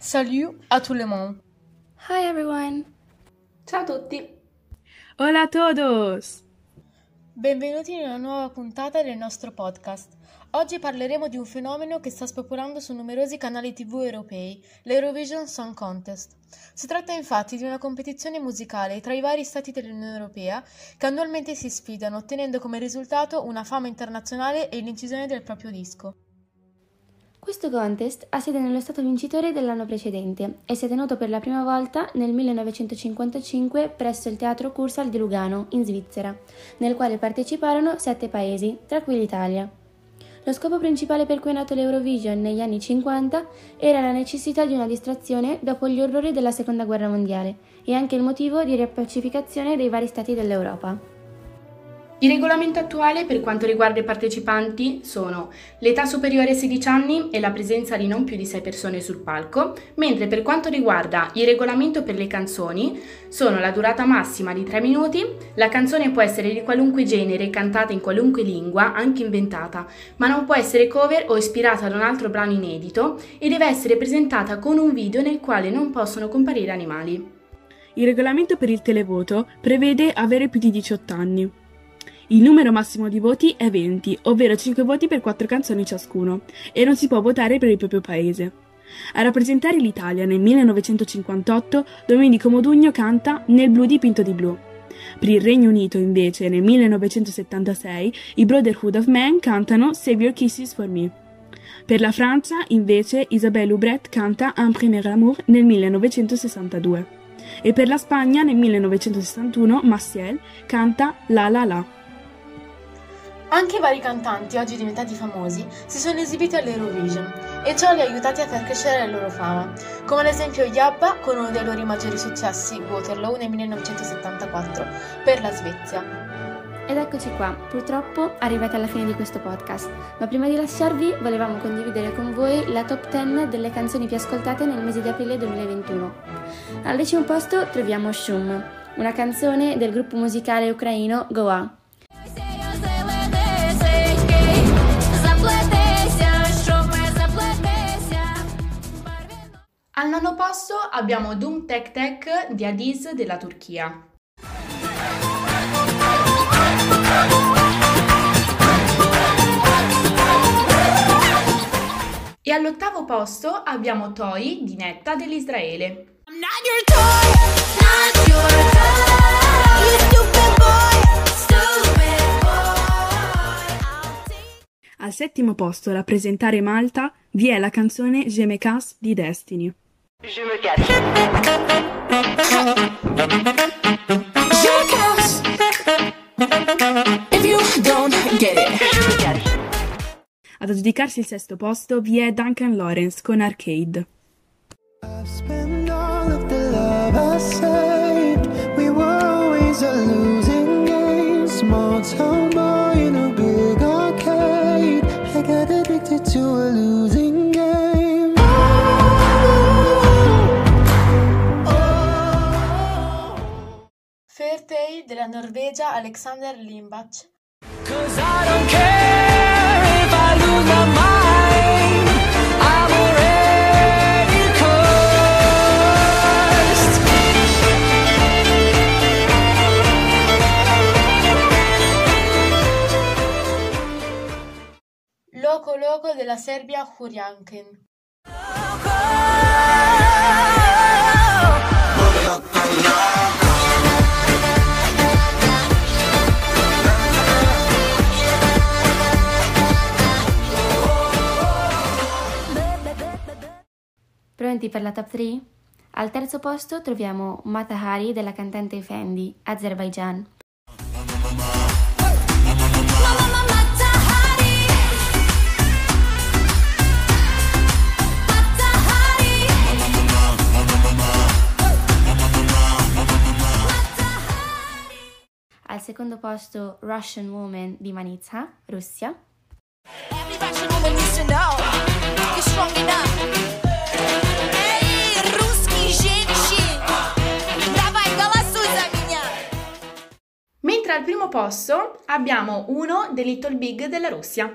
Salut à tout le monde. Hi everyone. Ciao a tutti. Hola a todos. Benvenuti in una nuova puntata del nostro podcast. Oggi parleremo di un fenomeno che sta spopolando su numerosi canali TV europei, l'Eurovision Song Contest. Si tratta infatti di una competizione musicale tra i vari stati dell'Unione Europea che annualmente si sfidano, ottenendo come risultato una fama internazionale e l'incisione del proprio disco. Questo contest ha sede nello stato vincitore dell'anno precedente e si è tenuto per la prima volta nel 1955 presso il Teatro Cursal di Lugano, in Svizzera, nel quale parteciparono sette paesi, tra cui l'Italia. Lo scopo principale per cui è nato l'Eurovision negli anni 50 era la necessità di una distrazione dopo gli orrori della Seconda Guerra Mondiale e anche il motivo di riappacificazione dei vari stati dell'Europa. Il regolamento attuale per quanto riguarda i partecipanti sono l'età superiore ai 16 anni e la presenza di non più di 6 persone sul palco, mentre per quanto riguarda il regolamento per le canzoni sono la durata massima di 3 minuti, la canzone può essere di qualunque genere, cantata in qualunque lingua, anche inventata, ma non può essere cover o ispirata ad un altro brano inedito e deve essere presentata con un video nel quale non possono comparire animali. Il regolamento per il televoto prevede avere più di 18 anni. Il numero massimo di voti è 20, ovvero 5 voti per 4 canzoni ciascuno, e non si può votare per il proprio paese. A rappresentare l'Italia nel 1958, Domenico Modugno canta Nel blu dipinto di blu. Per il Regno Unito, invece, nel 1976, i Brotherhood of Man cantano Save Your Kisses for Me. Per la Francia, invece, Isabelle Hubret canta Un premier amour nel 1962. E per la Spagna, nel 1961, Maciel canta La La La. Anche vari cantanti, oggi diventati famosi, si sono esibiti all'Eurovision e ciò li ha aiutati a far crescere la loro fama, come ad esempio Yabba con uno dei loro maggiori successi, Waterloo nel 1974, per la Svezia. Ed eccoci qua, purtroppo arrivate alla fine di questo podcast, ma prima di lasciarvi volevamo condividere con voi la top 10 delle canzoni più ascoltate nel mese di aprile 2021. Al decimo posto troviamo Shum, una canzone del gruppo musicale ucraino Goa. Al nono posto abbiamo Doom Tech Tech di Adiz della Turchia. E all'ottavo posto abbiamo Toy di Netta dell'Israele. Al settimo posto, a rappresentare Malta, vi è la canzone Je me casse di Destiny. Je me casse. Je me casse. If you don't get it. Ad aggiudicarsi il sesto posto vi è Duncan Lawrence con Arcade. Small Della Norvegia Alexander Limbach. Loco Loco della Serbia Hurjanken. Pronti per la top 3? Al terzo posto troviamo Matahari della cantante Fendi, Azerbaijan. Al secondo posto Russian Woman di Manitsa, Russia. Every Russian woman needs to know you're strong enough. Posto abbiamo uno dei Little Big della Russia.